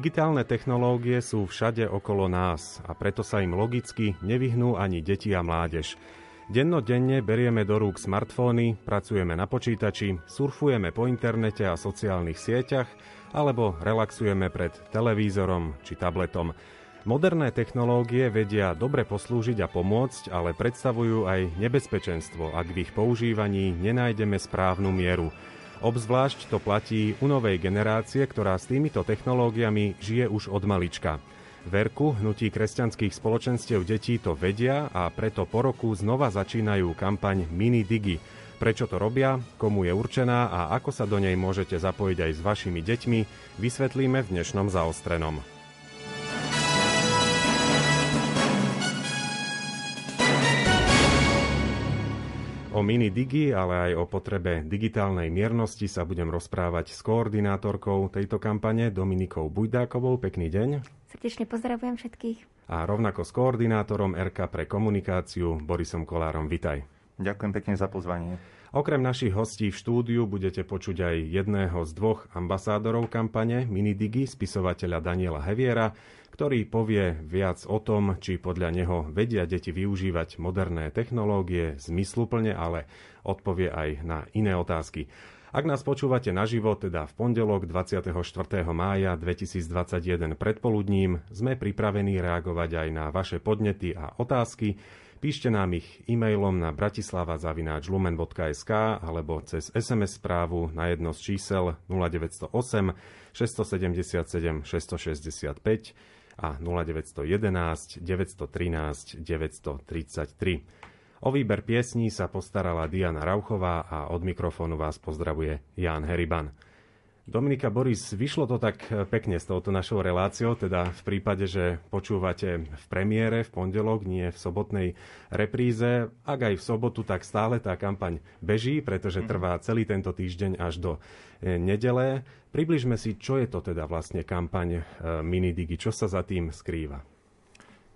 Digitálne technológie sú všade okolo nás a preto sa im logicky nevyhnú ani deti a mládež. Dennodenne berieme do rúk smartfóny, pracujeme na počítači, surfujeme po internete a sociálnych sieťach alebo relaxujeme pred televízorom či tabletom. Moderné technológie vedia dobre poslúžiť a pomôcť, ale predstavujú aj nebezpečenstvo, ak v ich používaní nenájdeme správnu mieru. Obzvlášť to platí u novej generácie, ktorá s týmito technológiami žije už od malička. Verku hnutí kresťanských spoločenstiev detí to vedia a preto po roku znova začínajú kampaň Mini Digi. Prečo to robia, komu je určená a ako sa do nej môžete zapojiť aj s vašimi deťmi, vysvetlíme v dnešnom zaostrenom. O mini digi, ale aj o potrebe digitálnej miernosti sa budem rozprávať s koordinátorkou tejto kampane Dominikou Bujdákovou. Pekný deň. Srdečne pozdravujem všetkých. A rovnako s koordinátorom RK pre komunikáciu Borisom Kolárom. Vitaj. Ďakujem pekne za pozvanie. Okrem našich hostí v štúdiu budete počuť aj jedného z dvoch ambasádorov kampane Minidigi, spisovateľa Daniela Heviera, ktorý povie viac o tom, či podľa neho vedia deti využívať moderné technológie zmysluplne, ale odpovie aj na iné otázky. Ak nás počúvate naživo, teda v pondelok 24. mája 2021 predpoludním, sme pripravení reagovať aj na vaše podnety a otázky. Píšte nám ich e-mailom na bratislava.lumen.sk alebo cez SMS správu na jedno z čísel 0908 677 665 a 0911 913 933. O výber piesní sa postarala Diana Rauchová a od mikrofónu vás pozdravuje Ján Heriban. Dominika Boris, vyšlo to tak pekne s touto našou reláciou, teda v prípade, že počúvate v premiére v pondelok, nie v sobotnej repríze. Ak aj v sobotu, tak stále tá kampaň beží, pretože mhm. trvá celý tento týždeň až do e, nedele. Približme si, čo je to teda vlastne kampaň e, Minidigi, čo sa za tým skrýva.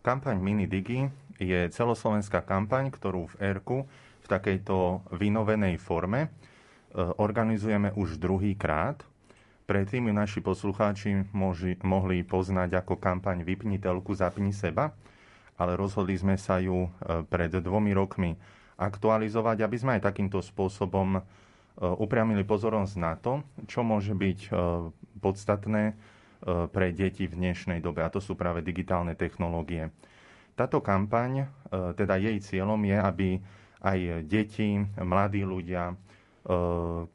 Kampaň Minidigi je celoslovenská kampaň, ktorú v ERKU v takejto vynovenej forme organizujeme už druhý krát. Predtým ju naši poslucháči moži, mohli poznať ako kampaň Vypni telku, zapni seba, ale rozhodli sme sa ju e, pred dvomi rokmi aktualizovať, aby sme aj takýmto spôsobom e, upriamili pozornosť na to, čo môže byť e, podstatné pre deti v dnešnej dobe, a to sú práve digitálne technológie. Táto kampaň, teda jej cieľom je, aby aj deti, mladí ľudia,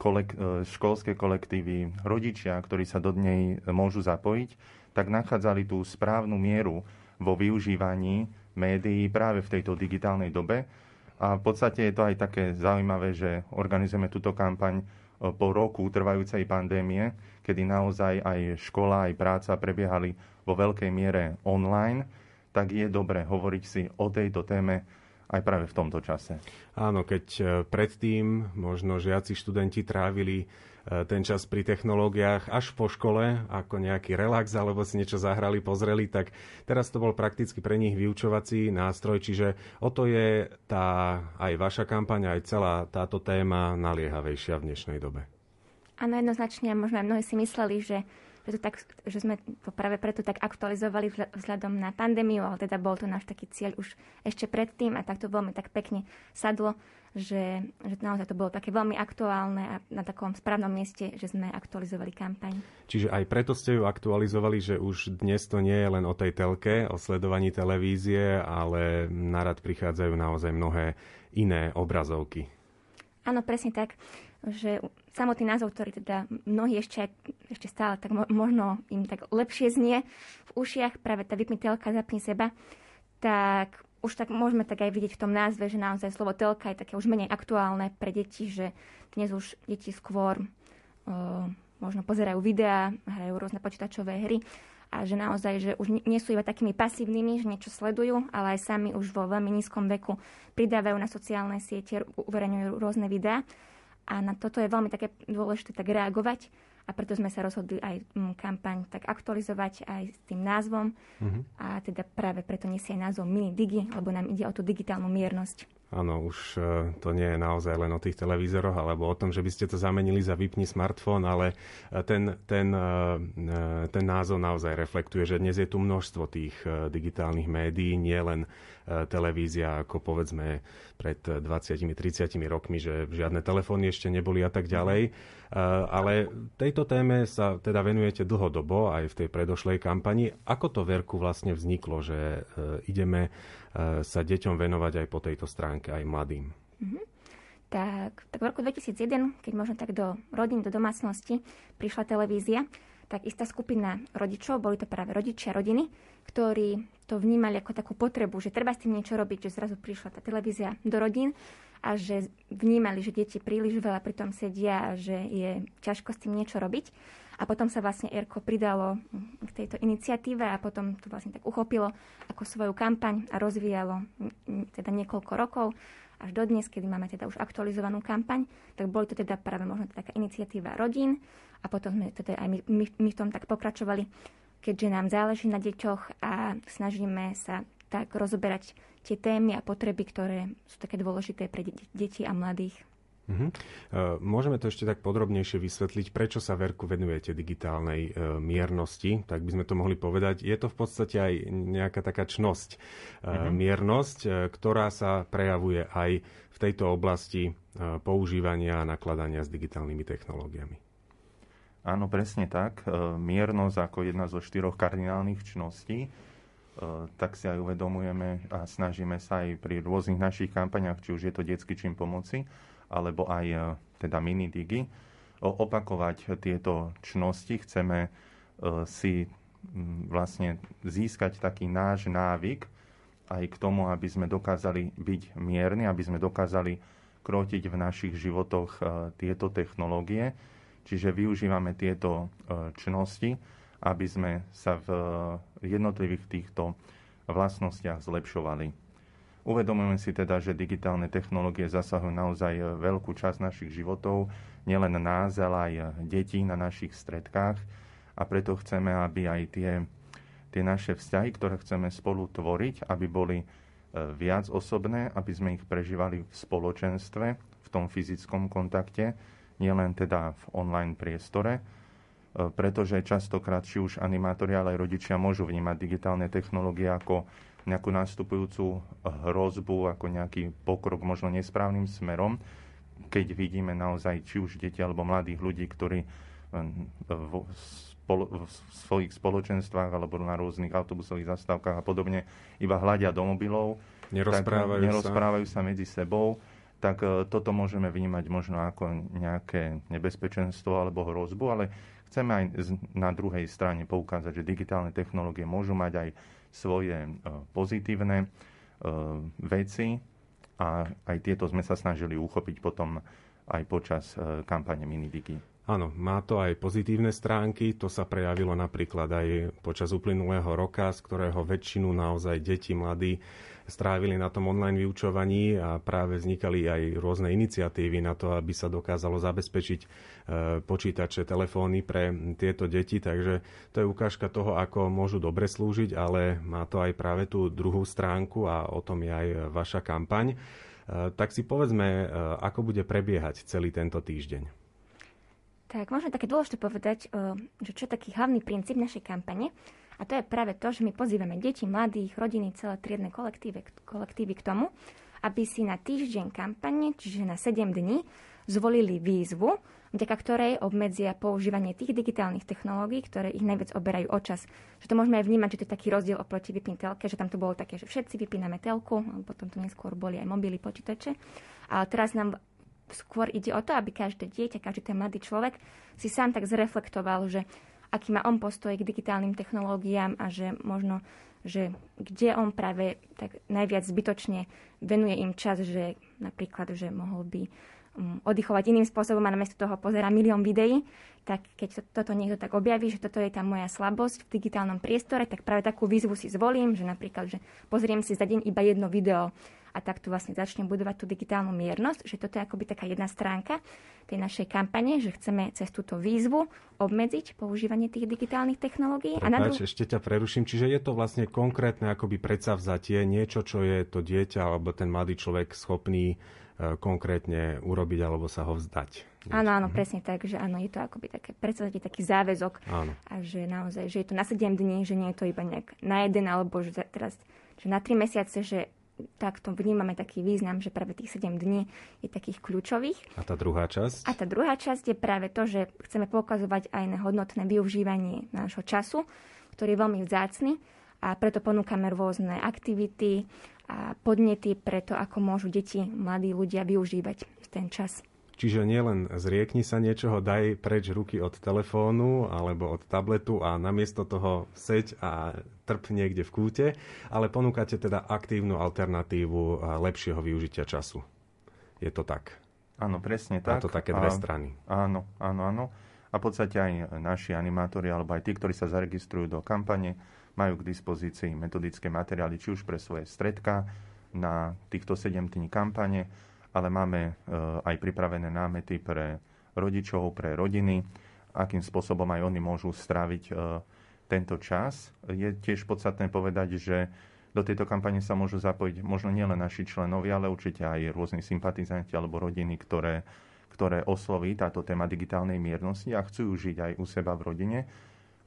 kolek- školské kolektívy, rodičia, ktorí sa do nej môžu zapojiť, tak nachádzali tú správnu mieru vo využívaní médií práve v tejto digitálnej dobe. A v podstate je to aj také zaujímavé, že organizujeme túto kampaň e, po roku trvajúcej pandémie, kedy naozaj aj škola, aj práca prebiehali vo veľkej miere online, tak je dobre hovoriť si o tejto téme aj práve v tomto čase. Áno, keď e, predtým možno žiaci študenti trávili e, ten čas pri technológiách až po škole, ako nejaký relax, alebo si niečo zahrali, pozreli, tak teraz to bol prakticky pre nich vyučovací nástroj, čiže o to je tá aj vaša kampaň, aj celá táto téma naliehavejšia v dnešnej dobe. Áno, jednoznačne, možno aj mnohí si mysleli, že že, to tak, že sme to práve preto tak aktualizovali vzhľadom na pandémiu, ale teda bol to náš taký cieľ už ešte predtým a tak to veľmi tak pekne sadlo, že, že naozaj to bolo také veľmi aktuálne a na takom správnom mieste, že sme aktualizovali kampaň. Čiže aj preto ste ju aktualizovali, že už dnes to nie je len o tej telke, o sledovaní televízie, ale narad prichádzajú naozaj mnohé iné obrazovky. Áno, presne tak že samotný názov, ktorý teda mnohí ešte, ešte stále tak možno im tak lepšie znie v ušiach, práve tá vypni telka, zapni seba, tak už tak môžeme tak aj vidieť v tom názve, že naozaj slovo telka je také už menej aktuálne pre deti, že dnes už deti skôr o, možno pozerajú videá, hrajú rôzne počítačové hry a že naozaj, že už nie sú iba takými pasívnymi, že niečo sledujú, ale aj sami už vo veľmi nízkom veku pridávajú na sociálne siete, uverejňujú rôzne videá a na toto je veľmi také dôležité tak reagovať a preto sme sa rozhodli aj mm, kampaň tak aktualizovať aj s tým názvom uh-huh. a teda práve preto nesie názov Mini Digi, lebo nám ide o tú digitálnu miernosť. Áno, už e, to nie je naozaj len o tých televízoroch alebo o tom, že by ste to zamenili za vypni smartfón, ale e, ten, ten, e, ten názov naozaj reflektuje, že dnes je tu množstvo tých digitálnych médií, nie len televízia, ako povedzme pred 20-30 rokmi, že žiadne telefóny ešte neboli a tak ďalej. Ale tejto téme sa teda venujete dlhodobo aj v tej predošlej kampani. Ako to Verku vlastne vzniklo, že ideme sa deťom venovať aj po tejto stránke, aj mladým. Mm-hmm. Tak, tak v roku 2001, keď možno tak do rodín, do domácnosti prišla televízia, tak istá skupina rodičov, boli to práve rodičia rodiny, ktorí to vnímali ako takú potrebu, že treba s tým niečo robiť, že zrazu prišla tá televízia do rodín a že vnímali, že deti príliš veľa pri tom sedia a že je ťažko s tým niečo robiť. A potom sa vlastne ERKO pridalo k tejto iniciatíve a potom to vlastne tak uchopilo ako svoju kampaň a rozvíjalo teda niekoľko rokov až do dnes, kedy máme teda už aktualizovanú kampaň, tak boli to teda práve možno taká iniciatíva rodín a potom sme teda aj my, my, my v tom tak pokračovali, keďže nám záleží na deťoch a snažíme sa tak rozoberať tie témy a potreby, ktoré sú také dôležité pre deti a mladých. Uh-huh. Môžeme to ešte tak podrobnejšie vysvetliť, prečo sa Verku venujete digitálnej uh, miernosti, tak by sme to mohli povedať. Je to v podstate aj nejaká taká čnosť. Uh-huh. Miernosť, ktorá sa prejavuje aj v tejto oblasti používania a nakladania s digitálnymi technológiami. Áno, presne tak. Miernosť ako jedna zo štyroch kardinálnych čností tak si aj uvedomujeme a snažíme sa aj pri rôznych našich kampaniach, či už je to detský čím pomoci, alebo aj e, teda mini-digi, opakovať tieto čnosti. Chceme e, si vlastne získať taký náš návyk aj k tomu, aby sme dokázali byť mierni, aby sme dokázali krotiť v našich životoch e, tieto technológie. Čiže využívame tieto čnosti, aby sme sa v jednotlivých týchto vlastnostiach zlepšovali. Uvedomujeme si teda, že digitálne technológie zasahujú naozaj veľkú časť našich životov, nielen nás, ale aj detí na našich stredkách. A preto chceme, aby aj tie, tie naše vzťahy, ktoré chceme spolu tvoriť, aby boli e, viac osobné, aby sme ich prežívali v spoločenstve, v tom fyzickom kontakte, nielen teda v online priestore, e, pretože častokrát či už animátori, ale aj rodičia môžu vnímať digitálne technológie ako nejakú nastupujúcu hrozbu, ako nejaký pokrok možno nesprávnym smerom, keď vidíme naozaj či už deti alebo mladých ľudí, ktorí v, spolo, v svojich spoločenstvách alebo na rôznych autobusových zastávkach a podobne iba hľadia do mobilov, nerozprávajú, tak, nerozprávajú sa. sa medzi sebou, tak e, toto môžeme vnímať možno ako nejaké nebezpečenstvo alebo hrozbu, ale chceme aj na druhej strane poukázať, že digitálne technológie môžu mať aj svoje e, pozitívne e, veci a aj tieto sme sa snažili uchopiť potom aj počas e, kampane Minidigi. Áno, má to aj pozitívne stránky, to sa prejavilo napríklad aj počas uplynulého roka, z ktorého väčšinu naozaj deti, mladí strávili na tom online vyučovaní a práve vznikali aj rôzne iniciatívy na to, aby sa dokázalo zabezpečiť počítače, telefóny pre tieto deti. Takže to je ukážka toho, ako môžu dobre slúžiť, ale má to aj práve tú druhú stránku a o tom je aj vaša kampaň. E, tak si povedzme, e, ako bude prebiehať celý tento týždeň. Tak možno také dôležité povedať, že čo je taký hlavný princíp našej kampane. A to je práve to, že my pozývame deti, mladých, rodiny, celé triedne kolektívy, kolektívy k tomu, aby si na týždeň kampane, čiže na 7 dní, zvolili výzvu, vďaka ktorej obmedzia používanie tých digitálnych technológií, ktoré ich najviac oberajú o čas. Že to môžeme aj vnímať, že to je taký rozdiel oproti vypným telke, že tam to bolo také, že všetci vypíname telku, potom to neskôr boli aj mobily, počítače. Ale teraz nám skôr ide o to, aby každé dieťa, každý ten mladý človek si sám tak zreflektoval, že aký má on postoj k digitálnym technológiám a že možno, že kde on práve tak najviac zbytočne venuje im čas, že napríklad, že mohol by oddychovať iným spôsobom a namiesto toho pozera milión videí, tak keď to, toto niekto tak objaví, že toto je tá moja slabosť v digitálnom priestore, tak práve takú výzvu si zvolím, že napríklad, že pozriem si za deň iba jedno video a takto vlastne začne budovať tú digitálnu miernosť, že toto je akoby taká jedna stránka tej našej kampane, že chceme cez túto výzvu obmedziť používanie tých digitálnych technológií. Prepač, a na dru- ešte ťa preruším. Čiže je to vlastne konkrétne akoby predsavzatie, niečo, čo je to dieťa alebo ten mladý človek schopný konkrétne urobiť alebo sa ho vzdať. Áno, áno, mhm. presne tak, že áno, je to akoby také predsavzatie, taký záväzok áno. a že naozaj, že je to na 7 dní, že nie je to iba nejak na jeden alebo že teraz že na 3 mesiace, že takto vnímame taký význam, že práve tých 7 dní je takých kľúčových. A tá druhá časť? A tá druhá časť je práve to, že chceme poukazovať aj na hodnotné využívanie nášho času, ktorý je veľmi vzácny a preto ponúkame rôzne aktivity a podnety preto, ako môžu deti, mladí ľudia využívať ten čas. Čiže nielen zriekni sa niečoho, daj preč ruky od telefónu alebo od tabletu a namiesto toho seď a trp niekde v kúte, ale ponúkate teda aktívnu alternatívu lepšieho využitia času. Je to tak? Áno, presne tak. A to také dve a, strany. Áno, áno, áno. A v podstate aj naši animátori, alebo aj tí, ktorí sa zaregistrujú do kampane, majú k dispozícii metodické materiály, či už pre svoje stredka na týchto 7 dní kampane, ale máme e, aj pripravené námety pre rodičov, pre rodiny, akým spôsobom aj oni môžu stráviť e, tento čas. Je tiež podstatné povedať, že do tejto kampane sa môžu zapojiť možno nielen naši členovia, ale určite aj rôzni sympatizanti alebo rodiny, ktoré, ktoré osloví táto téma digitálnej miernosti a chcú žiť aj u seba v rodine.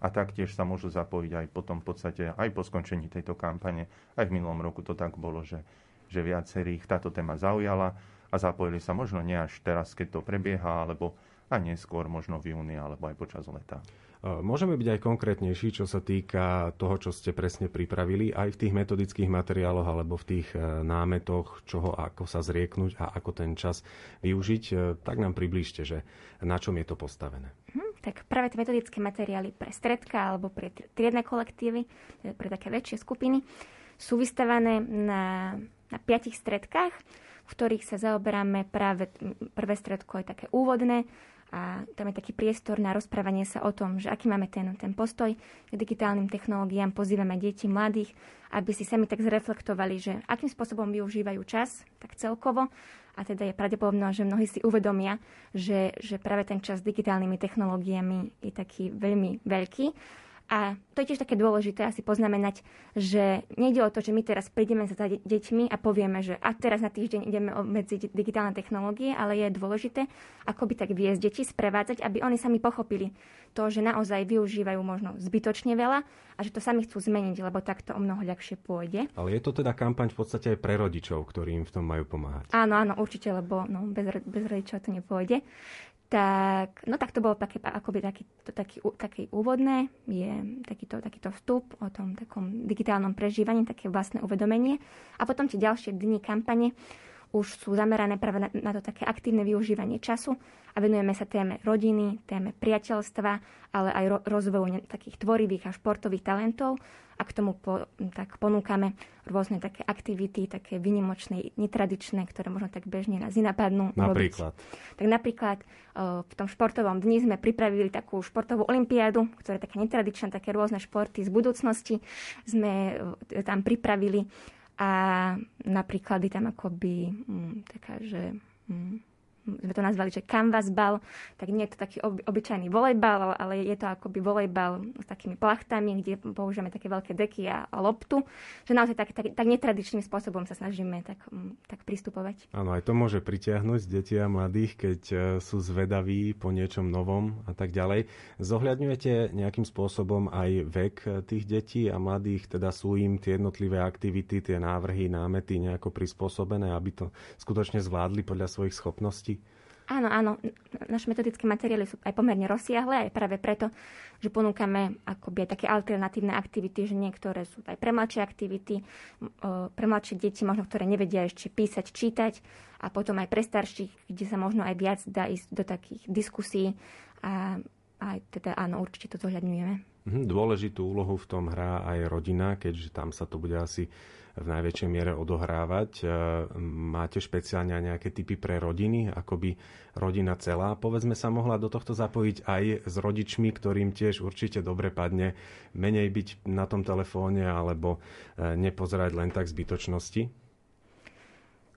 A taktiež sa môžu zapojiť aj potom v podstate aj po skončení tejto kampane. Aj v minulom roku to tak bolo, že, že viacerých táto téma zaujala a zapojili sa možno nie až teraz, keď to prebieha, alebo aj neskôr, možno v júni alebo aj počas leta. Môžeme byť aj konkrétnejší, čo sa týka toho, čo ste presne pripravili, aj v tých metodických materiáloch alebo v tých e, námetoch, čoho ako sa zrieknúť a ako ten čas využiť. E, tak nám približte, že na čom je to postavené. Hm, tak práve tie metodické materiály pre stredka alebo pre triedne kolektívy, e, pre také väčšie skupiny, sú vystavané na, na piatich stredkách v ktorých sa zaoberáme práve prvé stredko je také úvodné a tam je taký priestor na rozprávanie sa o tom, že aký máme ten, ten postoj k digitálnym technológiám. Pozývame deti, mladých, aby si sami tak zreflektovali, že akým spôsobom využívajú čas, tak celkovo. A teda je pravdepodobné, že mnohí si uvedomia, že, že práve ten čas s digitálnymi technológiami je taký veľmi veľký a to je tiež také dôležité asi poznamenať, že nejde o to, že my teraz prídeme za deťmi a povieme, že a teraz na týždeň ideme obmedziť digitálne technológie, ale je dôležité ako by tak viesť deti, sprevádzať, aby oni sami pochopili to, že naozaj využívajú možno zbytočne veľa a že to sami chcú zmeniť, lebo tak to o mnoho ľahšie pôjde. Ale je to teda kampaň v podstate aj pre rodičov, ktorí im v tom majú pomáhať. Áno, áno, určite, lebo no, bez, bez rodičov to nepôjde tak, no tak to bolo také, akoby taký, to, taký, taký úvodné, je takýto, takýto vstup o tom takom digitálnom prežívaní, také vlastné uvedomenie. A potom tie ďalšie dni kampane už sú zamerané práve na, na to také aktívne využívanie času a venujeme sa téme rodiny, téme priateľstva, ale aj ro- rozvoju takých tvorivých a športových talentov a k tomu po, tak ponúkame rôzne také aktivity, také vynimočné, netradičné, ktoré možno tak bežne nás nenapadnú. Napríklad? Robiť. Tak napríklad v tom športovom dni sme pripravili takú športovú olimpiádu, ktorá je taká netradičná, také rôzne športy z budúcnosti sme tam pripravili a napríklad je tam akoby m, taká, že m, sme to nazvali, že canvas bal, tak nie je to taký oby, obyčajný volejbal, ale je to akoby volejbal s takými plachtami, kde používame také veľké deky a, a loptu, že naozaj tak, tak, tak netradičným spôsobom sa snažíme tak, mm, tak pristupovať. Áno, aj to môže pritiahnuť deti a mladých, keď e, sú zvedaví po niečom novom a tak ďalej. Zohľadňujete nejakým spôsobom aj vek e, tých detí a mladých, teda sú im tie jednotlivé aktivity, tie návrhy, námety nejako prispôsobené, aby to skutočne zvládli podľa svojich schopností? Áno, áno. Naše metodické materiály sú aj pomerne rozsiahle, aj práve preto, že ponúkame akoby aj také alternatívne aktivity, že niektoré sú aj pre mladšie aktivity, pre mladšie deti, možno ktoré nevedia ešte písať, čítať a potom aj pre starších, kde sa možno aj viac dá ísť do takých diskusí a aj teda áno, určite to zohľadňujeme. Mhm, dôležitú úlohu v tom hrá aj rodina, keďže tam sa to bude asi v najväčšej miere odohrávať. E, máte špeciálne nejaké typy pre rodiny, ako by rodina celá, povedzme, sa mohla do tohto zapojiť aj s rodičmi, ktorým tiež určite dobre padne menej byť na tom telefóne alebo e, nepozerať len tak zbytočnosti?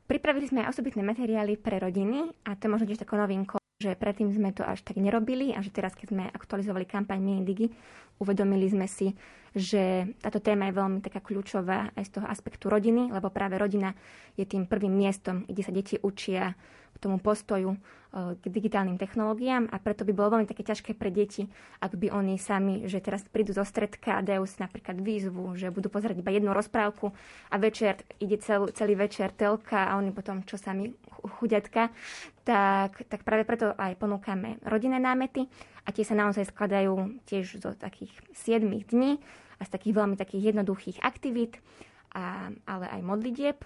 Pripravili sme aj osobitné materiály pre rodiny a to je možno tiež takou novinkou, že predtým sme to až tak nerobili a že teraz, keď sme aktualizovali kampaň Minidigi, uvedomili sme si, že táto téma je veľmi taká kľúčová aj z toho aspektu rodiny, lebo práve rodina je tým prvým miestom, kde sa deti učia k tomu postoju k digitálnym technológiám a preto by bolo veľmi také ťažké pre deti, ak by oni sami, že teraz prídu zo stredka a dajú si napríklad výzvu, že budú pozerať iba jednu rozprávku a večer ide celý, celý večer telka a oni potom čo sami chuďatka, tak, tak práve preto aj ponúkame rodinné námety a tie sa naozaj skladajú tiež zo takých 7 dní a z takých veľmi takých jednoduchých aktivít, a, ale aj modlitieb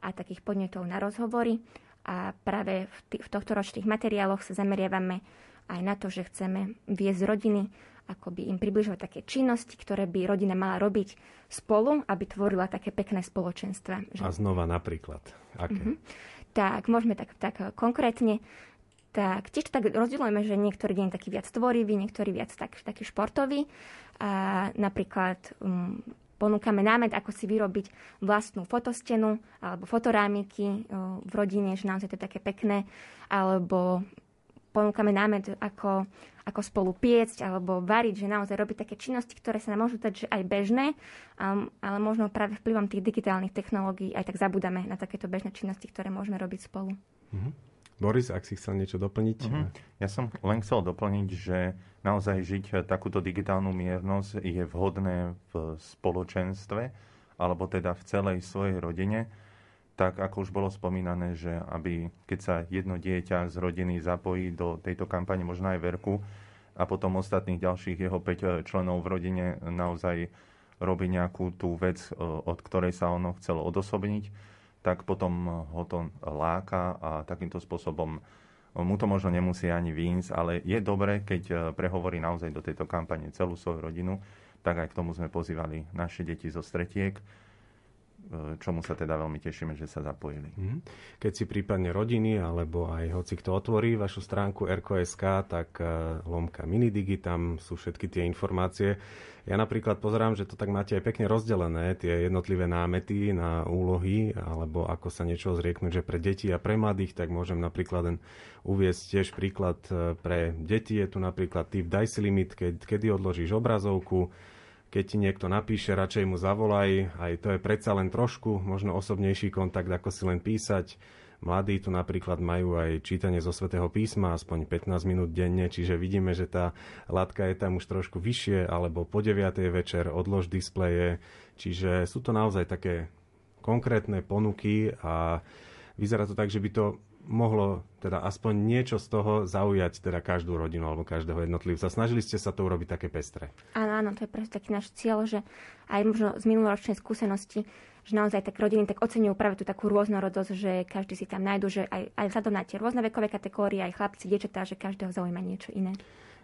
a takých podnetov na rozhovory a práve v, t- v tohto ročných materiáloch sa zameriavame aj na to, že chceme viesť rodiny, ako by im približovať také činnosti, ktoré by rodina mala robiť spolu, aby tvorila také pekné spoločenstva. Že... A znova napríklad. Aké? Mm-hmm. Tak môžeme tak, tak konkrétne tak tiež tak rozdielujeme, že niektorý deň taký viac tvorivý, niektorý viac tak, taký športový. A napríklad um, ponúkame námed, ako si vyrobiť vlastnú fotostenu alebo fotorámiky v rodine, že naozaj to je také pekné, alebo ponúkame námed, ako, ako spolu piecť alebo variť, že naozaj robiť také činnosti, ktoré sa nám môžu dať, že aj bežné, ale možno práve vplyvom tých digitálnych technológií aj tak zabudáme na takéto bežné činnosti, ktoré môžeme robiť spolu. Mm-hmm. Boris, ak si chcel niečo doplniť? Uh-huh. Ja som len chcel doplniť, že naozaj žiť takúto digitálnu miernosť je vhodné v spoločenstve, alebo teda v celej svojej rodine, tak ako už bolo spomínané, že aby keď sa jedno dieťa z rodiny zapojí do tejto kampane, možno aj verku, a potom ostatných ďalších jeho 5 členov v rodine naozaj robí nejakú tú vec, od ktorej sa ono chcelo odosobniť, tak potom ho to láka a takýmto spôsobom mu to možno nemusí ani výjsť, ale je dobré, keď eh, prehovorí naozaj do tejto kampane celú svoju rodinu, tak aj k tomu sme pozývali naše deti zo stretiek, E, čomu sa teda veľmi tešíme, že sa zapojili. Mhm. Keď si prípadne rodiny, alebo aj hoci kto otvorí vašu stránku RKSK, tak e, lomka Minidigi, tam sú všetky tie informácie. Ja napríklad pozerám, že to tak máte aj pekne rozdelené, tie jednotlivé námety na úlohy, alebo ako sa niečo zrieknúť, že pre deti a pre mladých, tak môžem napríklad len uviesť tiež príklad e, pre deti. Je tu napríklad typ si limit, keď, kedy odložíš obrazovku, keď ti niekto napíše, radšej mu zavolaj. Aj to je predsa len trošku možno osobnejší kontakt, ako si len písať. Mladí tu napríklad majú aj čítanie zo svätého písma, aspoň 15 minút denne, čiže vidíme, že tá látka je tam už trošku vyššie, alebo po 9. večer odlož displeje. Čiže sú to naozaj také konkrétne ponuky a vyzerá to tak, že by to mohlo teda aspoň niečo z toho zaujať teda každú rodinu alebo každého jednotlivca. Snažili ste sa to urobiť také pestré. Áno, áno, to je presne taký náš cieľ, že aj možno z minuloročnej skúsenosti, že naozaj tak rodiny tak oceňujú práve tú takú rôznorodosť, že každý si tam nájdu, že aj, aj vzhľadom na tie rôzne vekové kategórie, aj chlapci, dievčatá, že každého zaujíma niečo iné.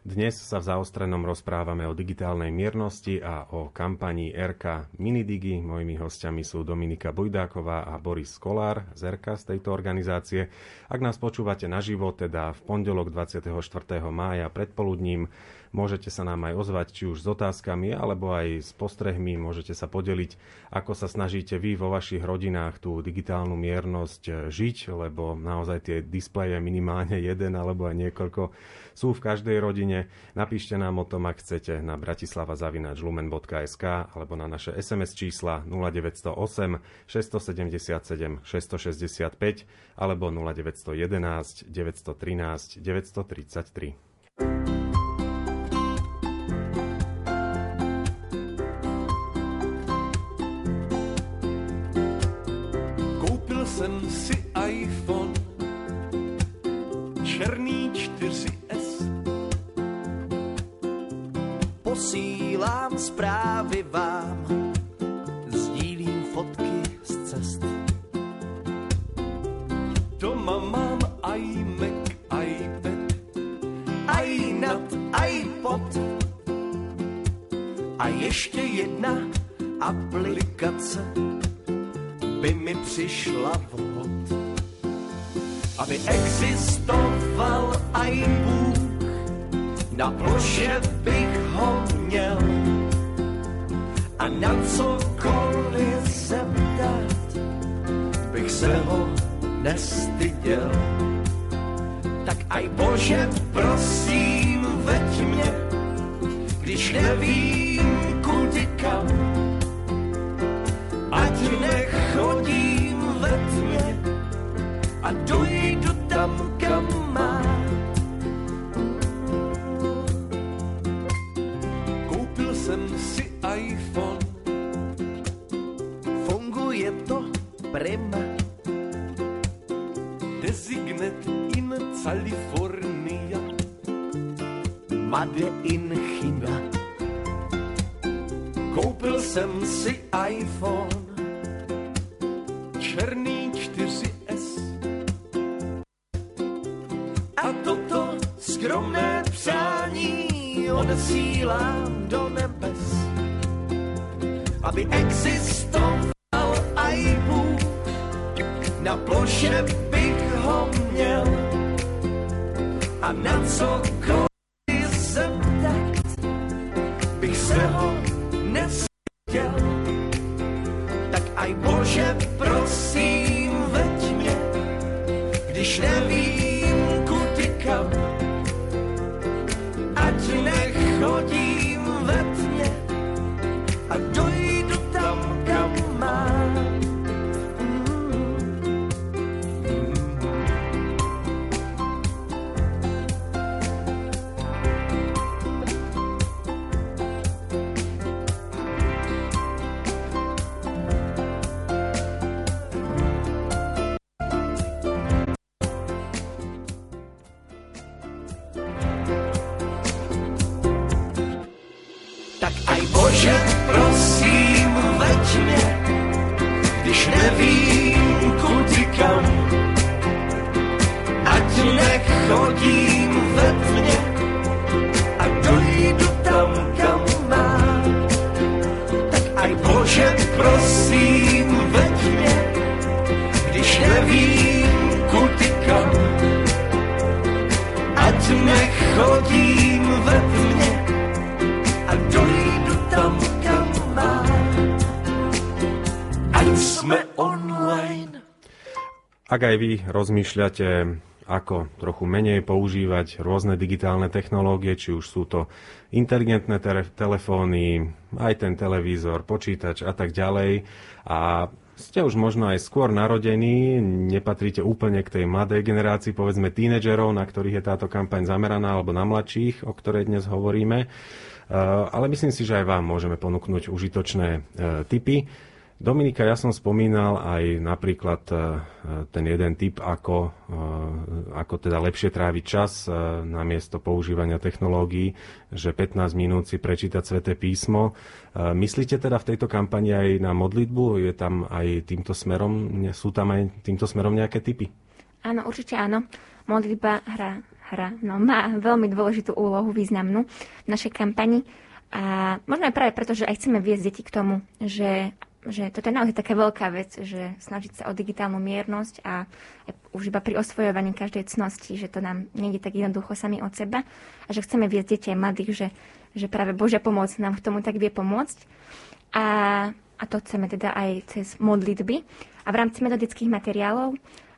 Dnes sa v zaostrenom rozprávame o digitálnej miernosti a o kampanii RK Minidigi. Mojimi hostiami sú Dominika Bujdáková a Boris Kolár z RK z tejto organizácie. Ak nás počúvate naživo, teda v pondelok 24. mája predpoludním, Môžete sa nám aj ozvať, či už s otázkami, alebo aj s postrehmi. Môžete sa podeliť, ako sa snažíte vy vo vašich rodinách tú digitálnu miernosť žiť, lebo naozaj tie displeje minimálne jeden alebo aj niekoľko sú v každej rodine. Napíšte nám o tom, ak chcete, na bratislava.lumen.sk alebo na naše SMS čísla 0908 677 665 alebo 0911 913 933. přišla vhod. Aby existoval aj Bůh, na ploše bych ho měl a na cokoliv se ptát bych se ho nestyděl. Tak aj Bože, prosím, veď mě, když nevím, kudy kam. Ať nechodím tmě a dojdu tam, kam mám. Koupil jsem si iPhone, funguje to prima. Designet in California, Made in China. Koupil jsem si iPhone, Ak aj vy rozmýšľate, ako trochu menej používať rôzne digitálne technológie, či už sú to inteligentné tele- telefóny, aj ten televízor, počítač a tak ďalej. A ste už možno aj skôr narodení, nepatríte úplne k tej mladej generácii, povedzme tínedžerov, na ktorých je táto kampaň zameraná, alebo na mladších, o ktorej dnes hovoríme. Uh, ale myslím si, že aj vám môžeme ponúknuť užitočné uh, tipy. Dominika, ja som spomínal aj napríklad uh, ten jeden tip, ako, ako teda lepšie tráviť čas namiesto používania technológií, že 15 minút si prečítať sveté písmo. Myslíte teda v tejto kampani aj na modlitbu? Je tam aj týmto smerom, sú tam aj týmto smerom nejaké tipy? Áno, určite áno. Modlitba hra, hra no, má veľmi dôležitú úlohu, významnú v našej kampani. A možno aj práve preto, že aj chceme viesť deti k tomu, že, že toto je naozaj taká veľká vec, že snažiť sa o digitálnu miernosť a už iba pri osvojovaní každej cnosti, že to nám nejde tak jednoducho sami od seba a že chceme viesť deti aj mladých, že, že práve Božia pomoc nám k tomu tak vie pomôcť. A, a to chceme teda aj cez modlitby. A v rámci metodických materiálov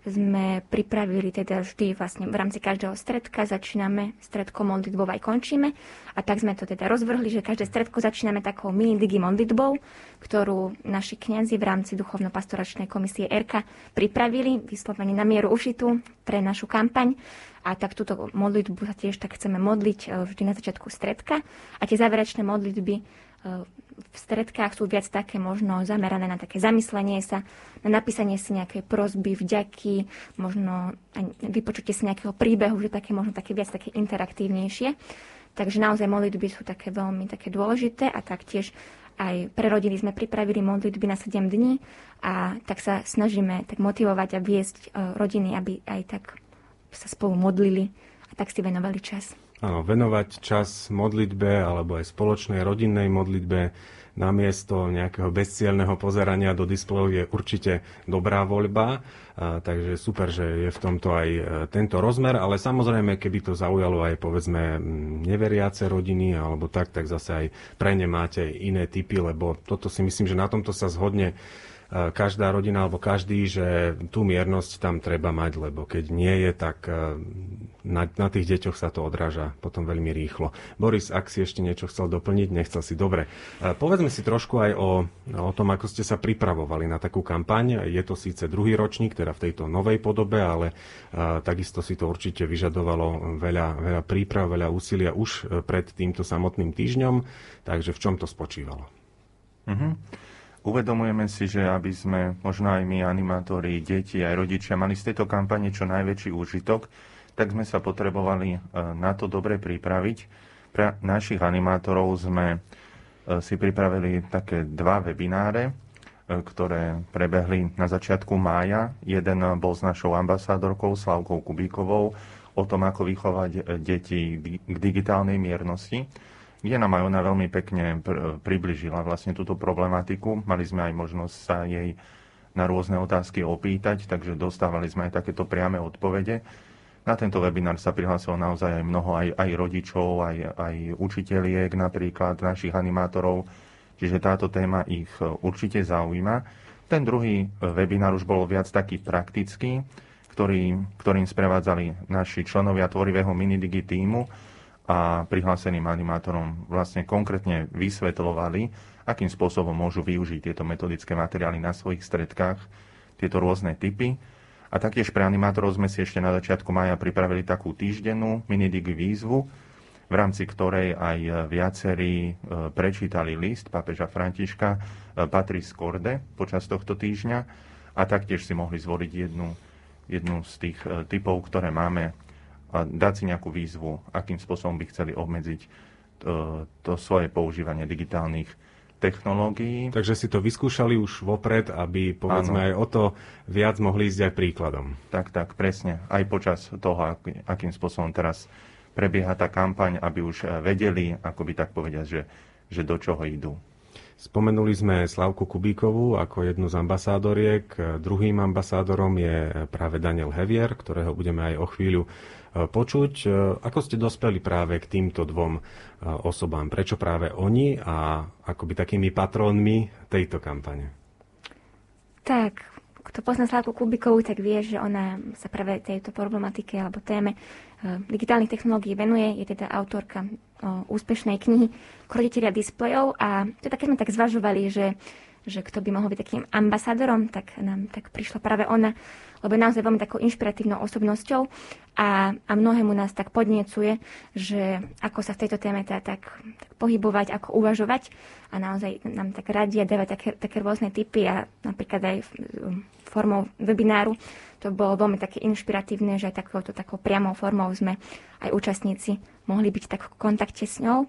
sme pripravili teda vždy vlastne v rámci každého stredka začíname stredkom modlitbou aj končíme. A tak sme to teda rozvrhli, že každé stredko začíname takou mini digi modlitbou, ktorú naši kňazi v rámci duchovno-pastoračnej komisie RK pripravili, vyslovene na mieru ušitú pre našu kampaň. A tak túto modlitbu sa tiež tak chceme modliť e, vždy na začiatku stredka. A tie záverečné modlitby e, v stredkách sú viac také možno zamerané na také zamyslenie sa, na napísanie si nejakej prozby, vďaky, možno aj vypočutie si nejakého príbehu, že také možno také viac také interaktívnejšie. Takže naozaj modlitby sú také veľmi také dôležité a taktiež aj pre rodiny sme pripravili modlitby na 7 dní a tak sa snažíme tak motivovať a viesť e, rodiny, aby aj tak sa spolu modlili a tak si venovali čas. Áno, venovať čas modlitbe alebo aj spoločnej rodinnej modlitbe namiesto nejakého bezcielného pozerania do displejov je určite dobrá voľba. A, takže super, že je v tomto aj e, tento rozmer, ale samozrejme, keby to zaujalo aj povedzme neveriace rodiny alebo tak, tak zase aj pre ne máte iné typy, lebo toto si myslím, že na tomto sa zhodne každá rodina alebo každý, že tú miernosť tam treba mať, lebo keď nie je, tak na, na tých deťoch sa to odráža potom veľmi rýchlo. Boris, ak si ešte niečo chcel doplniť, nechcel si dobre. Povedzme si trošku aj o, o tom, ako ste sa pripravovali na takú kampaň. Je to síce druhý ročník, teda v tejto novej podobe, ale a, takisto si to určite vyžadovalo veľa, veľa príprav, veľa úsilia už pred týmto samotným týždňom. Takže v čom to spočívalo? Mm-hmm. Uvedomujeme si, že aby sme, možno aj my, animátori, deti, aj rodičia, mali z tejto kampane čo najväčší úžitok, tak sme sa potrebovali e, na to dobre pripraviť. Pre našich animátorov sme e, si pripravili také dva webináre, e, ktoré prebehli na začiatku mája. Jeden bol s našou ambasádorkou Slavkou Kubíkovou o tom, ako vychovať deti k digitálnej miernosti, kde nám aj ona veľmi pekne približila vlastne túto problematiku. Mali sme aj možnosť sa jej na rôzne otázky opýtať, takže dostávali sme aj takéto priame odpovede. Na tento webinár sa prihlásilo naozaj aj mnoho aj, aj rodičov, aj, aj učiteľiek napríklad, našich animátorov, čiže táto téma ich určite zaujíma. Ten druhý webinár už bol viac taký praktický, ktorý, ktorým sprevádzali naši členovia tvorivého minidigi týmu a prihláseným animátorom vlastne konkrétne vysvetľovali, akým spôsobom môžu využiť tieto metodické materiály na svojich stredkách, tieto rôzne typy. A taktiež pre animátorov sme si ešte na začiatku maja pripravili takú týždennú minidig výzvu, v rámci ktorej aj viacerí e, prečítali list pápeža Františka e, Patris Corde počas tohto týždňa. A taktiež si mohli zvoliť jednu, jednu z tých e, typov, ktoré máme a dať si nejakú výzvu, akým spôsobom by chceli obmedziť to, to svoje používanie digitálnych technológií. Takže si to vyskúšali už vopred, aby povedzme ano. aj o to viac mohli ísť aj príkladom. Tak, tak, presne. Aj počas toho, akým spôsobom teraz prebieha tá kampaň, aby už eh, vedeli, ako by tak povedať, že, že do čoho idú. Spomenuli sme Slavku Kubíkovú ako jednu z ambasádoriek. Druhým ambasádorom je práve Daniel Hevier, ktorého budeme aj o chvíľu E, počuť. E, ako ste dospeli práve k týmto dvom e, osobám? Prečo práve oni a akoby takými patrónmi tejto kampane? Tak, kto pozná Slavku Kubikovú, tak vie, že ona sa práve tejto problematike alebo téme digitálnych technológií venuje. Je teda autorka úspešnej knihy Kroditeľia displejov a teda keď sme tak zvažovali, že, že kto by mohol byť takým ambasádorom, tak nám tak prišla práve ona lebo je naozaj veľmi takou inšpiratívnou osobnosťou a, a mnohému nás tak podniecuje, že ako sa v tejto téme tá, tak, tak pohybovať, ako uvažovať a naozaj nám tak radia dávať také, také rôzne typy a napríklad aj formou webináru. To bolo veľmi také inšpiratívne, že aj takouto takou priamou formou sme aj účastníci mohli byť tak v kontakte s ňou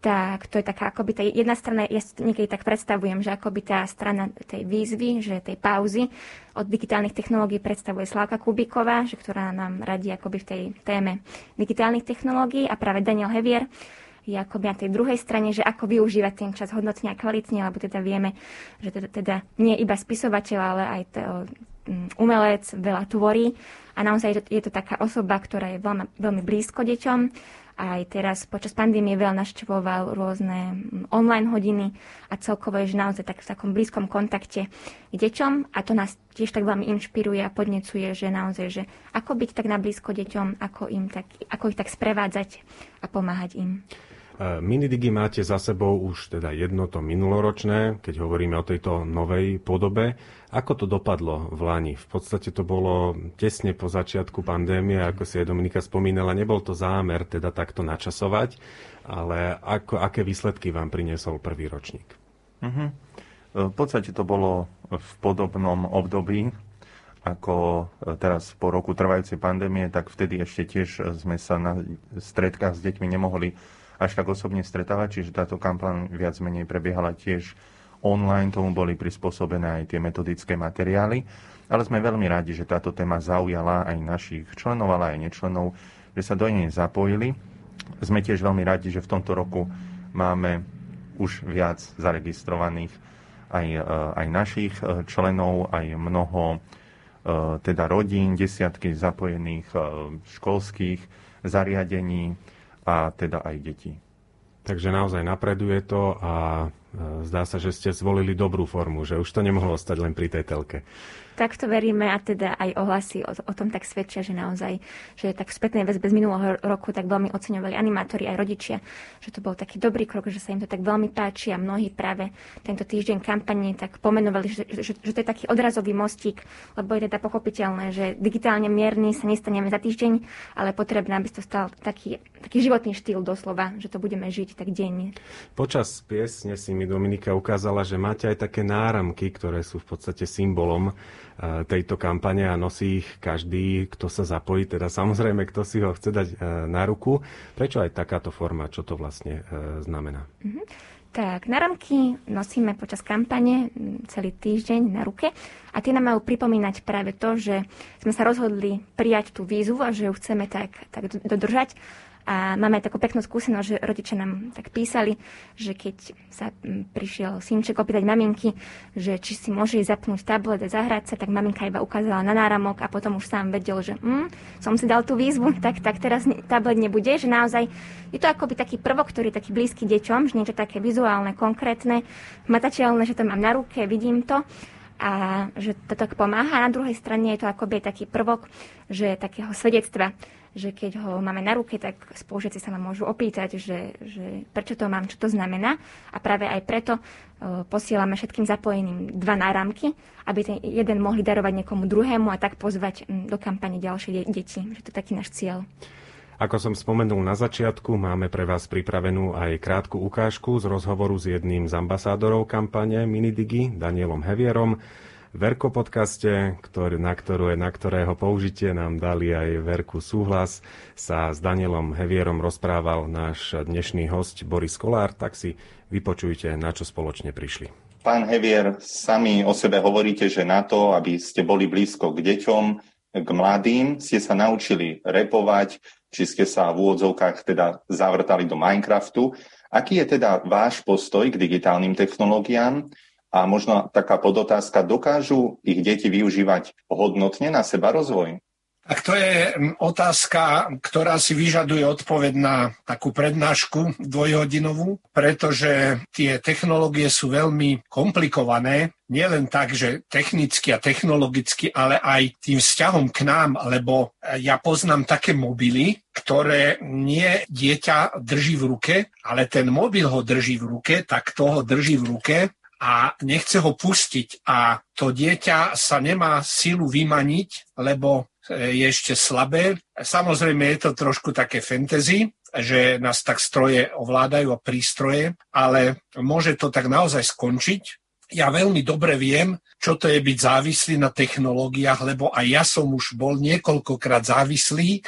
tak to je taká akoby tá jedna strana, ja niekedy tak predstavujem, že akoby tá strana tej výzvy, že tej pauzy od digitálnych technológií predstavuje Slávka Kubiková, že ktorá nám radí akoby v tej téme digitálnych technológií. A práve Daniel Hevier je akoby na tej druhej strane, že ako využívať ten čas hodnotne a kvalitne, lebo teda vieme, že teda, teda nie iba spisovateľ, ale aj to, um, umelec veľa tvorí. A naozaj je to taká osoba, ktorá je veľmi, veľmi blízko deťom aj teraz počas pandémie veľa naštevoval rôzne mm, online hodiny a celkovo je naozaj tak v takom blízkom kontakte k deťom a to nás tiež tak veľmi inšpiruje a podnecuje, že naozaj, že ako byť tak na blízko deťom, ako, im tak, ako ich tak sprevádzať a pomáhať im. Minidigi máte za sebou už teda jedno to minuloročné, keď hovoríme o tejto novej podobe. Ako to dopadlo v Lani? V podstate to bolo tesne po začiatku pandémie, ako si aj Dominika spomínala. Nebol to zámer teda takto načasovať, ale ako, aké výsledky vám priniesol prvý ročník? Uh-huh. V podstate to bolo v podobnom období, ako teraz po roku trvajúcej pandémie, tak vtedy ešte tiež sme sa na stredkách s deťmi nemohli až tak osobne stretávať, čiže táto kampaň viac menej prebiehala tiež online, tomu boli prispôsobené aj tie metodické materiály, ale sme veľmi radi, že táto téma zaujala aj našich členov, ale aj nečlenov, že sa do nej zapojili. Sme tiež veľmi radi, že v tomto roku máme už viac zaregistrovaných aj, e, aj našich e, členov, aj mnoho e, teda rodín, desiatky zapojených školských zariadení, a teda aj deti. Takže naozaj napreduje to a zdá sa, že ste zvolili dobrú formu, že už to nemohlo ostať len pri tej telke. Tak to veríme a teda aj ohlasy o, o tom tak svedčia, že naozaj, že tak v spätnej väzbe z minulého roku tak veľmi oceňovali animátori aj rodičia, že to bol taký dobrý krok, že sa im to tak veľmi páči a mnohí práve tento týždeň kampane tak pomenovali, že, že, že to je taký odrazový mostík, lebo je teda pochopiteľné, že digitálne mierny sa nestaneme za týždeň, ale potrebné, aby to stal taký, taký životný štýl doslova, že to budeme žiť tak denne. Počas piesne si mi Dominika ukázala, že máte aj také náramky, ktoré sú v podstate symbolom tejto kampane a nosí ich každý, kto sa zapojí, teda samozrejme, kto si ho chce dať e, na ruku. Prečo aj takáto forma? Čo to vlastne e, znamená? Mm-hmm. Tak, náramky nosíme počas kampane celý týždeň na ruke a tie nám majú pripomínať práve to, že sme sa rozhodli prijať tú výzvu a že ju chceme tak, tak dodržať. A máme aj takú peknú skúsenosť, že rodičia nám tak písali, že keď sa prišiel synček opýtať maminky, že či si môže zapnúť tablet a zahrať sa, tak maminka iba ukázala na náramok a potom už sám vedel, že hm, som si dal tú výzvu, tak, tak teraz tablet nebude, že naozaj je to akoby taký prvok, ktorý je taký blízky deťom, že niečo také vizuálne, konkrétne, matateľné, že to mám na ruke, vidím to a že to tak pomáha. A na druhej strane je to akoby taký prvok, že takého svedectva, že keď ho máme na ruke, tak spolužiaci sa ma môžu opýtať, že, že prečo to mám, čo to znamená. A práve aj preto uh, posielame všetkým zapojeným dva náramky, aby ten jeden mohli darovať niekomu druhému a tak pozvať do kampane ďalšie de- deti. Že to je taký náš cieľ. Ako som spomenul na začiatku, máme pre vás pripravenú aj krátku ukážku z rozhovoru s jedným z ambasádorov kampane Minidigi, Danielom Hevierom. Verko podcaste, ktorý, na, ktorú, na ktorého použitie nám dali aj Verku súhlas, sa s Danielom Hevierom rozprával náš dnešný host Boris Kolár, tak si vypočujte, na čo spoločne prišli. Pán Hevier, sami o sebe hovoríte, že na to, aby ste boli blízko k deťom, k mladým, ste sa naučili repovať, či ste sa v úvodzovkách teda zavrtali do Minecraftu. Aký je teda váš postoj k digitálnym technológiám? A možno taká podotázka, dokážu ich deti využívať hodnotne na seba rozvoj? Tak to je otázka, ktorá si vyžaduje odpoveď na takú prednášku dvojhodinovú, pretože tie technológie sú veľmi komplikované, nielen tak, že technicky a technologicky, ale aj tým vzťahom k nám, lebo ja poznám také mobily, ktoré nie dieťa drží v ruke, ale ten mobil ho drží v ruke, tak toho drží v ruke a nechce ho pustiť. A to dieťa sa nemá sílu vymaniť, lebo je ešte slabé. Samozrejme je to trošku také fantasy, že nás tak stroje ovládajú a prístroje, ale môže to tak naozaj skončiť ja veľmi dobre viem, čo to je byť závislý na technológiách, lebo aj ja som už bol niekoľkokrát závislý. E,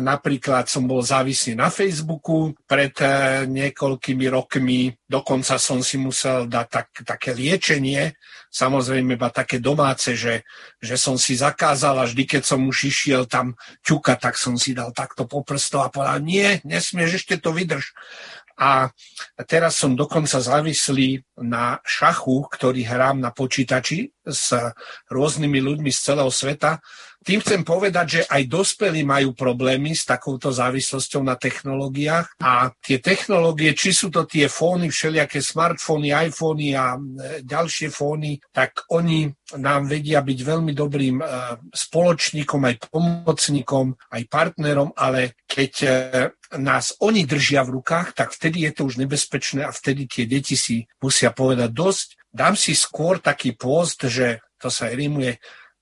napríklad som bol závislý na Facebooku pred e, niekoľkými rokmi. Dokonca som si musel dať tak, také liečenie, samozrejme iba také domáce, že, že som si zakázal a vždy, keď som už išiel tam ťuka, tak som si dal takto po prsto a povedal, nie, nesmieš, ešte to vydrž. A teraz som dokonca závislý na šachu, ktorý hrám na počítači s rôznymi ľuďmi z celého sveta tým chcem povedať, že aj dospelí majú problémy s takouto závislosťou na technológiách a tie technológie, či sú to tie fóny, všelijaké smartfóny, iPhony a e, ďalšie fóny, tak oni nám vedia byť veľmi dobrým e, spoločníkom, aj pomocníkom, aj partnerom, ale keď e, nás oni držia v rukách, tak vtedy je to už nebezpečné a vtedy tie deti si musia povedať dosť. Dám si skôr taký post, že to sa rimuje,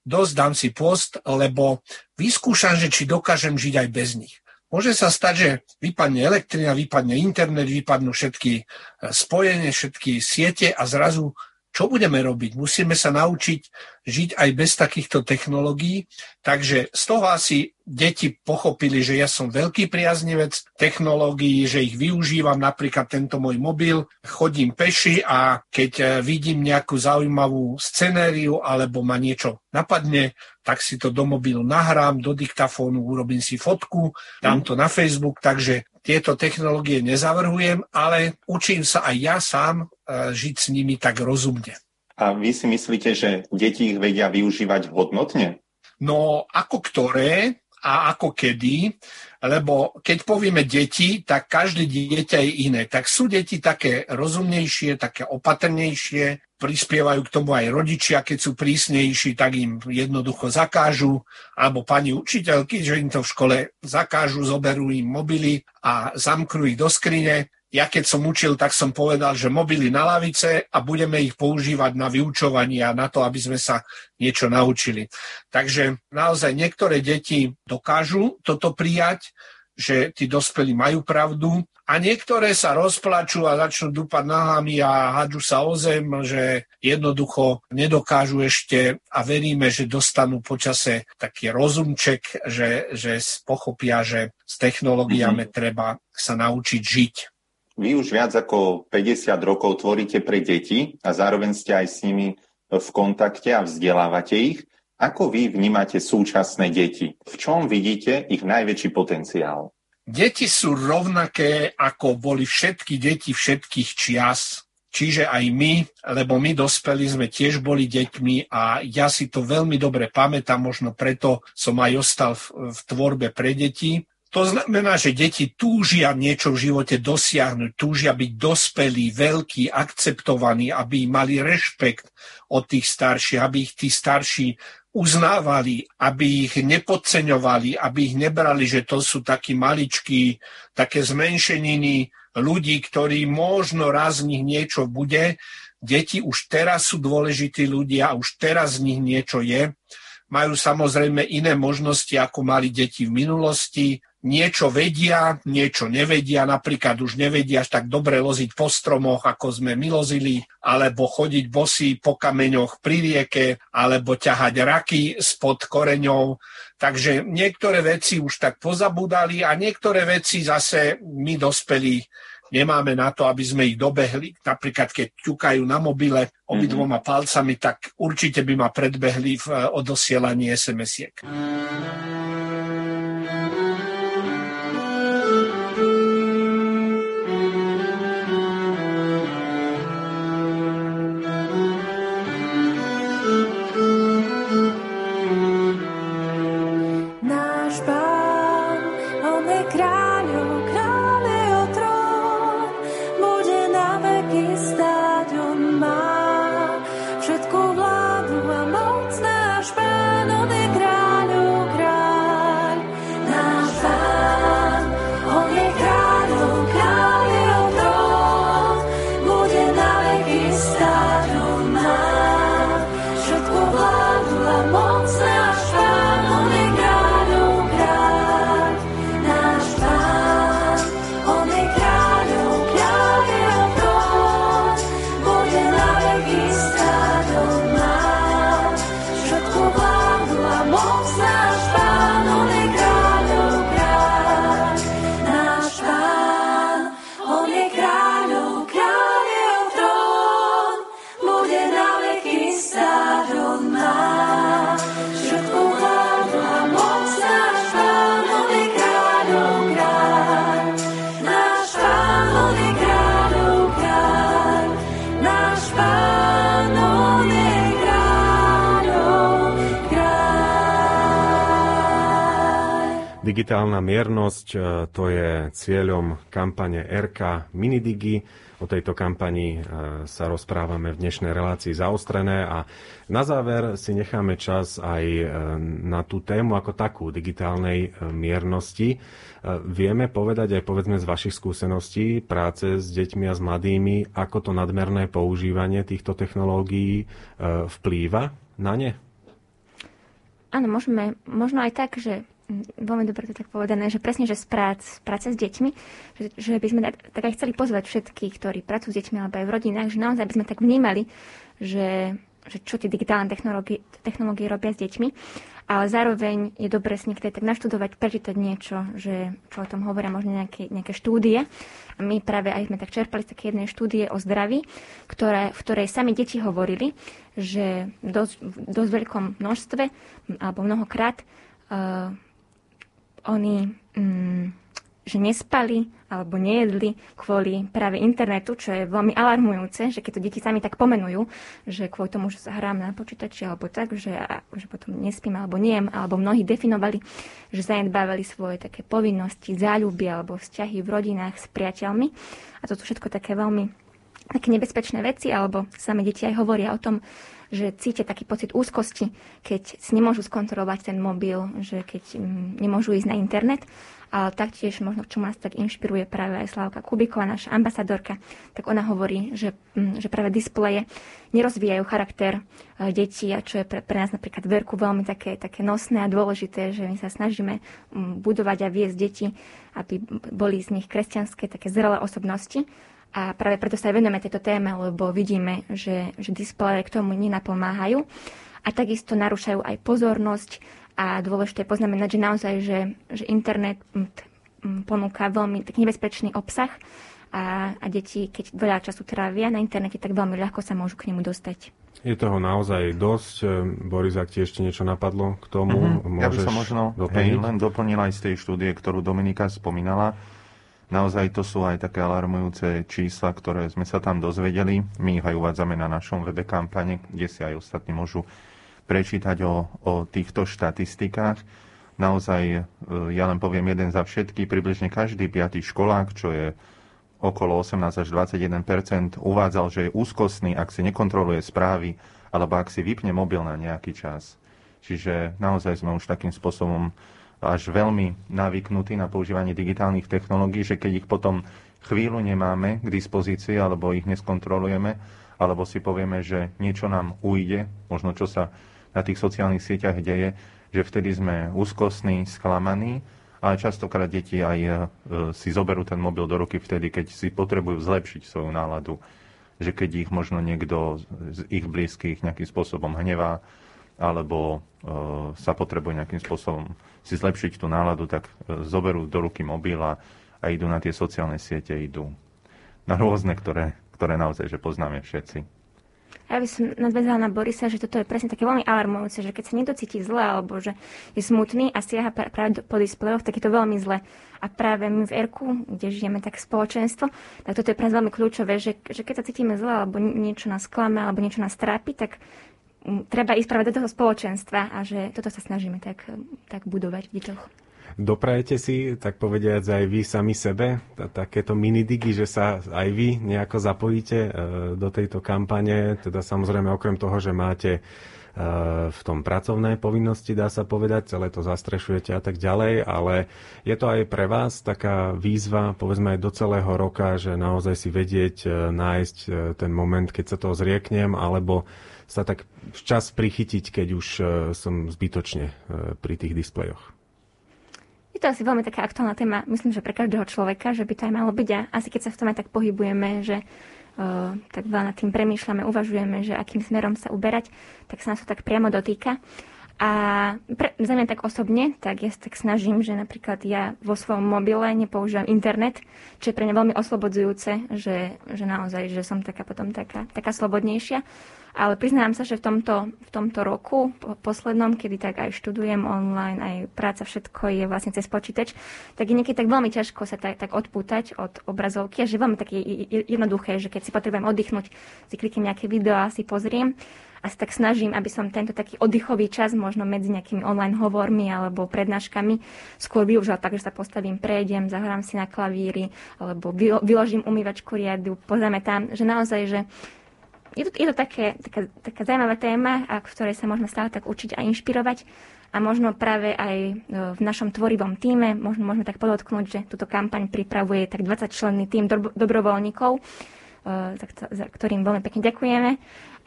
dosť dám si post, lebo vyskúšam, že či dokážem žiť aj bez nich. Môže sa stať, že vypadne elektrina, vypadne internet, vypadnú všetky e, spojenie, všetky siete a zrazu čo budeme robiť? Musíme sa naučiť žiť aj bez takýchto technológií. Takže z toho asi deti pochopili, že ja som veľký priaznivec technológií, že ich využívam, napríklad tento môj mobil, chodím peši a keď eh, vidím nejakú zaujímavú scenériu alebo ma niečo napadne, tak si to do mobilu nahrám, do diktafónu urobím si fotku, dám to na Facebook, takže tieto technológie nezavrhujem, ale učím sa aj ja sám eh, žiť s nimi tak rozumne. A vy si myslíte, že deti ich vedia využívať hodnotne? No ako ktoré a ako kedy. Lebo keď povieme deti, tak každé dieťa je iné. Tak sú deti také rozumnejšie, také opatrnejšie, prispievajú k tomu aj rodičia, keď sú prísnejší, tak im jednoducho zakážu, alebo pani učiteľky, že im to v škole zakážu, zoberú im mobily a zamknú ich do skrine. Ja keď som učil, tak som povedal, že mobily na lavice a budeme ich používať na vyučovanie a na to, aby sme sa niečo naučili. Takže naozaj niektoré deti dokážu toto prijať, že tí dospelí majú pravdu a niektoré sa rozplačú a začnú dúpať nahami a hádžu sa o zem, že jednoducho nedokážu ešte a veríme, že dostanú počase taký rozumček, že, že pochopia, že s technológiami mm-hmm. treba sa naučiť žiť. Vy už viac ako 50 rokov tvoríte pre deti a zároveň ste aj s nimi v kontakte a vzdelávate ich. Ako vy vnímate súčasné deti? V čom vidíte ich najväčší potenciál? Deti sú rovnaké, ako boli všetky deti všetkých čias. Čiže aj my, lebo my dospeli sme tiež boli deťmi a ja si to veľmi dobre pamätám, možno preto som aj ostal v, v tvorbe pre deti. To znamená, že deti túžia niečo v živote dosiahnuť, túžia byť dospelí, veľkí, akceptovaní, aby mali rešpekt od tých starších, aby ich tí starší uznávali, aby ich nepodceňovali, aby ich nebrali, že to sú takí maličkí, také zmenšeniny ľudí, ktorí možno raz z nich niečo bude. Deti už teraz sú dôležití ľudia už teraz z nich niečo je. Majú samozrejme iné možnosti, ako mali deti v minulosti niečo vedia, niečo nevedia, napríklad už nevedia až tak dobre loziť po stromoch, ako sme my lozili, alebo chodiť bosí po kameňoch pri rieke, alebo ťahať raky spod koreňov. Takže niektoré veci už tak pozabudali a niektoré veci zase my dospelí nemáme na to, aby sme ich dobehli. Napríklad, keď ťukajú na mobile obidvoma mm-hmm. palcami, tak určite by ma predbehli v eh, odosielaní SMS-iek. Digitálna miernosť, e, to je cieľom kampane RK Minidigi. O tejto kampani e, sa rozprávame v dnešnej relácii zaostrené a na záver si necháme čas aj e, na tú tému ako takú digitálnej miernosti. Vieme povedať aj povedzme z vašich skúseností práce s deťmi a s mladými, ako to nadmerné používanie týchto technológií vplýva na ne? Áno, môžeme, možno aj tak, že veľmi dobre to tak povedané, že presne, že z prác, práce s deťmi, že, že by sme tak, aj chceli pozvať všetkých, ktorí pracujú s deťmi alebo aj v rodinách, že naozaj by sme tak vnímali, že, že čo tie digitálne technológie, technológie robia s deťmi, ale zároveň je dobre si niekedy tak naštudovať, prečítať niečo, že čo o tom hovoria možno nejaké, nejaké štúdie. A my práve aj sme tak čerpali z také jednej štúdie o zdraví, ktoré, v ktorej sami deti hovorili, že dosť, dosť veľkom množstve alebo mnohokrát uh, oni, mm, že nespali alebo nejedli kvôli práve internetu, čo je veľmi alarmujúce, že keď to deti sami tak pomenujú, že kvôli tomu, že sa hrám na počítači alebo tak, že, že potom nespím alebo niem, alebo mnohí definovali, že zanedbávali svoje také povinnosti, záľuby alebo vzťahy v rodinách s priateľmi. A to sú všetko také veľmi také nebezpečné veci, alebo same deti aj hovoria o tom, že cítia taký pocit úzkosti, keď si nemôžu skontrolovať ten mobil, že keď mm, nemôžu ísť na internet. Ale taktiež možno, čo nás tak inšpiruje práve aj Slavka Kubiková, naša ambasadorka, tak ona hovorí, že, mm, že práve displeje nerozvíjajú charakter e, detí a čo je pre, pre nás napríklad verku veľmi také, také nosné a dôležité, že my sa snažíme mm, budovať a viesť deti, aby boli z nich kresťanské také zrelé osobnosti a práve preto sa aj venujeme tejto téme, lebo vidíme, že, že displeje k tomu nenapomáhajú a takisto narúšajú aj pozornosť a dôležité je poznamenať, že naozaj, že, že internet ponúka veľmi tak nebezpečný obsah a, a deti, keď veľa času trávia na internete, tak veľmi ľahko sa môžu k nemu dostať. Je toho naozaj dosť. Boris, ak ti ešte niečo napadlo k tomu, mm-hmm. Ja by som možno hej, len doplnil aj z tej štúdie, ktorú Dominika spomínala Naozaj to sú aj také alarmujúce čísla, ktoré sme sa tam dozvedeli. My ich aj uvádzame na našom webe kampane, kde si aj ostatní môžu prečítať o, o týchto štatistikách. Naozaj, e, ja len poviem jeden za všetky, približne každý piatý školák, čo je okolo 18 až 21% uvádzal, že je úzkostný, ak si nekontroluje správy, alebo ak si vypne mobil na nejaký čas. Čiže naozaj sme už takým spôsobom až veľmi navyknutí na používanie digitálnych technológií, že keď ich potom chvíľu nemáme k dispozícii alebo ich neskontrolujeme, alebo si povieme, že niečo nám ujde, možno čo sa na tých sociálnych sieťach deje, že vtedy sme úzkostní, sklamaní, ale častokrát deti aj e, si zoberú ten mobil do ruky vtedy, keď si potrebujú zlepšiť svoju náladu, že keď ich možno niekto z ich blízkych nejakým spôsobom hnevá, alebo e, sa potrebuje nejakým spôsobom si zlepšiť tú náladu, tak e, zoberú do ruky mobil a, a idú na tie sociálne siete, idú na rôzne, ktoré, ktoré naozaj že poznáme všetci. Ja by som nadvezala na Borisa, že toto je presne také veľmi alarmujúce, že keď sa niekto cíti zle alebo že je smutný a siaha práve po displejoch, tak je to veľmi zle. A práve my v Erku, kde žijeme tak spoločenstvo, tak toto je pre nás veľmi kľúčové, že, že keď sa cítime zle alebo niečo nás klame alebo niečo nás trápi, tak treba ísť práve do toho spoločenstva a že toto sa snažíme tak, tak budovať v deťoch. Doprajete si, tak povediať, aj vy sami sebe takéto minidigy, že sa aj vy nejako zapojíte e, do tejto kampane, teda samozrejme okrem toho, že máte e, v tom pracovné povinnosti, dá sa povedať, celé to zastrešujete a tak ďalej, ale je to aj pre vás taká výzva, povedzme aj do celého roka, že naozaj si vedieť e, nájsť ten moment, keď sa toho zrieknem, alebo sa tak včas prichytiť, keď už e, som zbytočne e, pri tých displejoch. Je to asi veľmi taká aktuálna téma, myslím, že pre každého človeka, že by to aj malo byť a asi keď sa v tom aj tak pohybujeme, že uh, tak veľa nad tým premýšľame, uvažujeme, že akým smerom sa uberať, tak sa nás to tak priamo dotýka. A pre, za mňa tak osobne, tak ja sa tak snažím, že napríklad ja vo svojom mobile nepoužívam internet, čo je pre mňa veľmi oslobodzujúce, že, že naozaj, že som taká potom taká, taká slobodnejšia. Ale priznám sa, že v tomto, v tomto roku, po poslednom, kedy tak aj študujem online, aj práca, všetko je vlastne cez počítač, tak je niekedy tak veľmi ťažko sa tak, tak odpútať od obrazovky a že veľmi také jednoduché, že keď si potrebujem oddychnúť, si kliknem nejaké video a si pozriem a sa tak snažím, aby som tento taký oddychový čas možno medzi nejakými online hovormi alebo prednáškami skôr využila tak, že sa postavím, prejdem, zahrám si na klavíri alebo vyložím umývačku riadu, pozrieme tam, že naozaj, že je to, je to také, taká, taká zaujímavá téma, a v ktorej sa môžeme stále tak učiť a inšpirovať. A možno práve aj e, v našom tvorivom týme, možno môžeme tak podotknúť, že túto kampaň pripravuje tak 20 členný tým do, dobrovoľníkov, e, za ktorým veľmi pekne ďakujeme.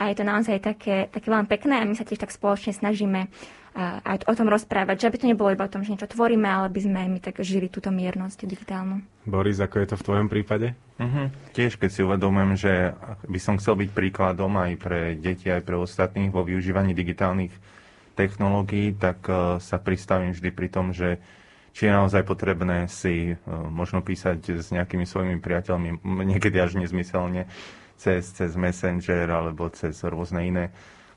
A je to naozaj také, také veľmi pekné a my sa tiež tak spoločne snažíme aj o tom rozprávať, že aby to nebolo iba o tom, že niečo tvoríme, ale by sme my tak žili túto miernosť digitálnu. Boris, ako je to v tvojom prípade? Uh-huh. Tiež, keď si uvedomujem, že by som chcel byť príkladom aj pre deti, aj pre ostatných vo využívaní digitálnych technológií, tak uh, sa pristavím vždy pri tom, že či je naozaj potrebné si uh, možno písať s nejakými svojimi priateľmi, niekedy až nezmyselne, cez, cez Messenger alebo cez rôzne iné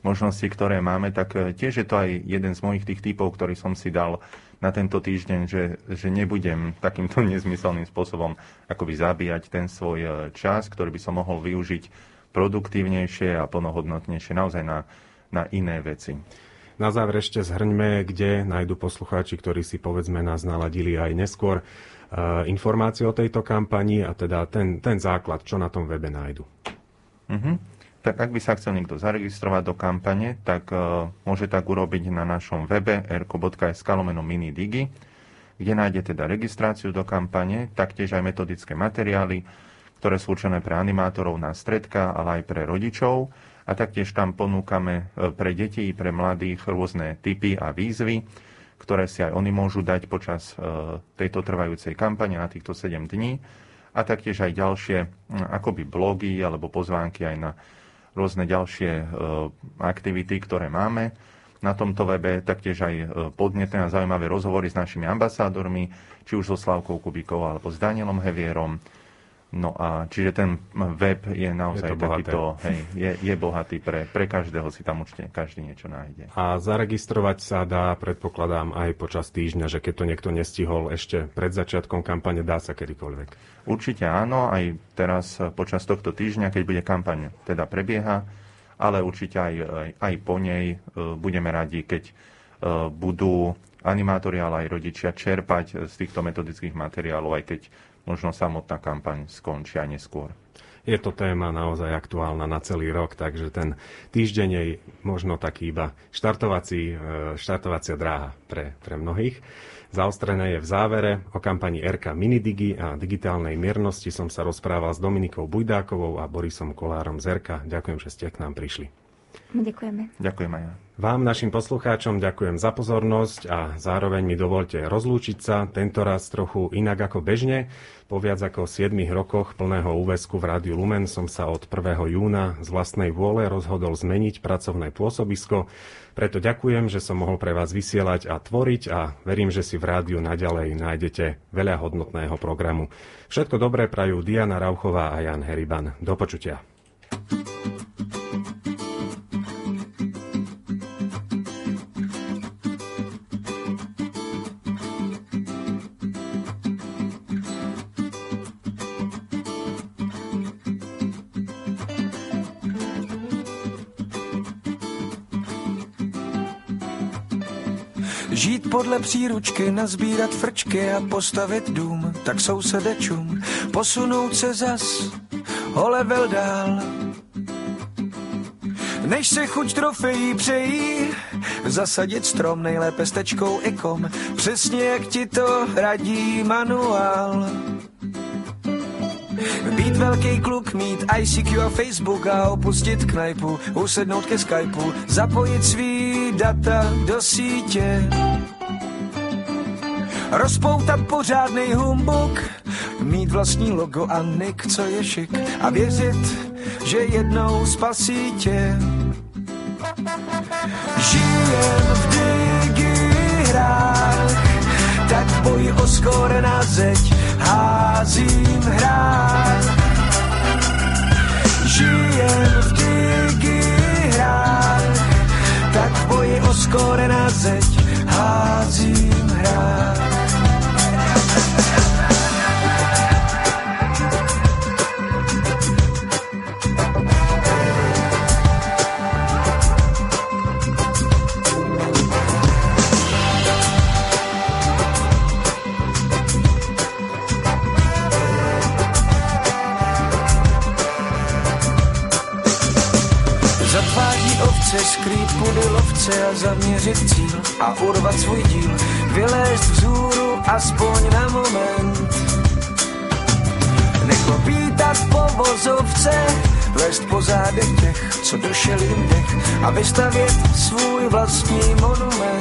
možnosti, ktoré máme, tak tiež je to aj jeden z mojich tých typov, ktorý som si dal na tento týždeň, že, že nebudem takýmto nezmyselným spôsobom akoby zabíjať ten svoj čas, ktorý by som mohol využiť produktívnejšie a plnohodnotnejšie naozaj na, na iné veci. Na záver ešte zhrňme, kde nájdu poslucháči, ktorí si povedzme nás naladili aj neskôr e, informácie o tejto kampani a teda ten, ten základ, čo na tom webe nájdu. Uh-huh. Tak ak by sa chcel niekto zaregistrovať do kampane, tak uh, môže tak urobiť na našom webe erko.sk lomeno minidigi, kde nájde teda registráciu do kampane, taktiež aj metodické materiály, ktoré sú určené pre animátorov na stredka, ale aj pre rodičov. A taktiež tam ponúkame e, pre deti i pre mladých rôzne typy a výzvy, ktoré si aj oni môžu dať počas e, tejto trvajúcej kampane na týchto 7 dní. A taktiež aj ďalšie akoby blogy alebo pozvánky aj na rôzne ďalšie e, aktivity, ktoré máme na tomto webe, taktiež aj podnetné a zaujímavé rozhovory s našimi ambasádormi, či už so Slavkou Kubikovou alebo s Danielom Hevierom, No a čiže ten web je naozaj je takýto, hej, je, je bohatý pre, pre každého, si tam určite každý niečo nájde. A zaregistrovať sa dá, predpokladám, aj počas týždňa, že keď to niekto nestihol ešte pred začiatkom kampane, dá sa kedykoľvek. Určite áno, aj teraz počas tohto týždňa, keď bude kampaň teda prebieha, ale určite aj, aj, aj po nej e, budeme radi, keď e, budú animátori, ale aj rodičia čerpať z týchto metodických materiálov, aj keď možno samotná kampaň skončí aj neskôr. Je to téma naozaj aktuálna na celý rok, takže ten týždeň je možno taký iba štartovací, e, štartovacia dráha pre, pre mnohých. Zaostrené je v závere o kampani RK Minidigi a digitálnej miernosti som sa rozprával s Dominikou Bujdákovou a Borisom Kolárom z RK. Ďakujem, že ste k nám prišli. Ďakujeme. Ďakujem aj ja. Vám, našim poslucháčom, ďakujem za pozornosť a zároveň mi dovolte rozlúčiť sa, tentoraz trochu inak ako bežne. Po viac ako 7 rokoch plného úväzku v Rádiu Lumen som sa od 1. júna z vlastnej vôle rozhodol zmeniť pracovné pôsobisko. Preto ďakujem, že som mohol pre vás vysielať a tvoriť a verím, že si v rádiu naďalej nájdete veľa hodnotného programu. Všetko dobré prajú Diana Rauchová a Jan Heriban. Do počutia. Žít podle příručky, nazbírat frčky a postavit dům, tak sousedečům posunout se zas o level dál. Než se chuť trofejí přejí, zasadit strom nejlépe s tečkou ikom, přesně jak ti to radí manuál. Být velký kluk, mít ICQ a Facebook a opustit knajpu, usednout ke Skypeu, zapojit svý data do sítě. Rozpoutat pořádný humbuk, mít vlastní logo a nick, co je šik a věřit, že jednou spasí tě. Žijem v digihrách, tak boj o skóre na zeď házím hrách. Žijem v digihrách, tak boj o skóre na zeď házím hrách. Pudy lovce a zaměřit cíl a urvat svůj díl, vylézt vzhůru aspoň na moment. Neklopítat po vozovce, lézt po zádech těch, co došel jim dech a vystavět svůj vlastní monument.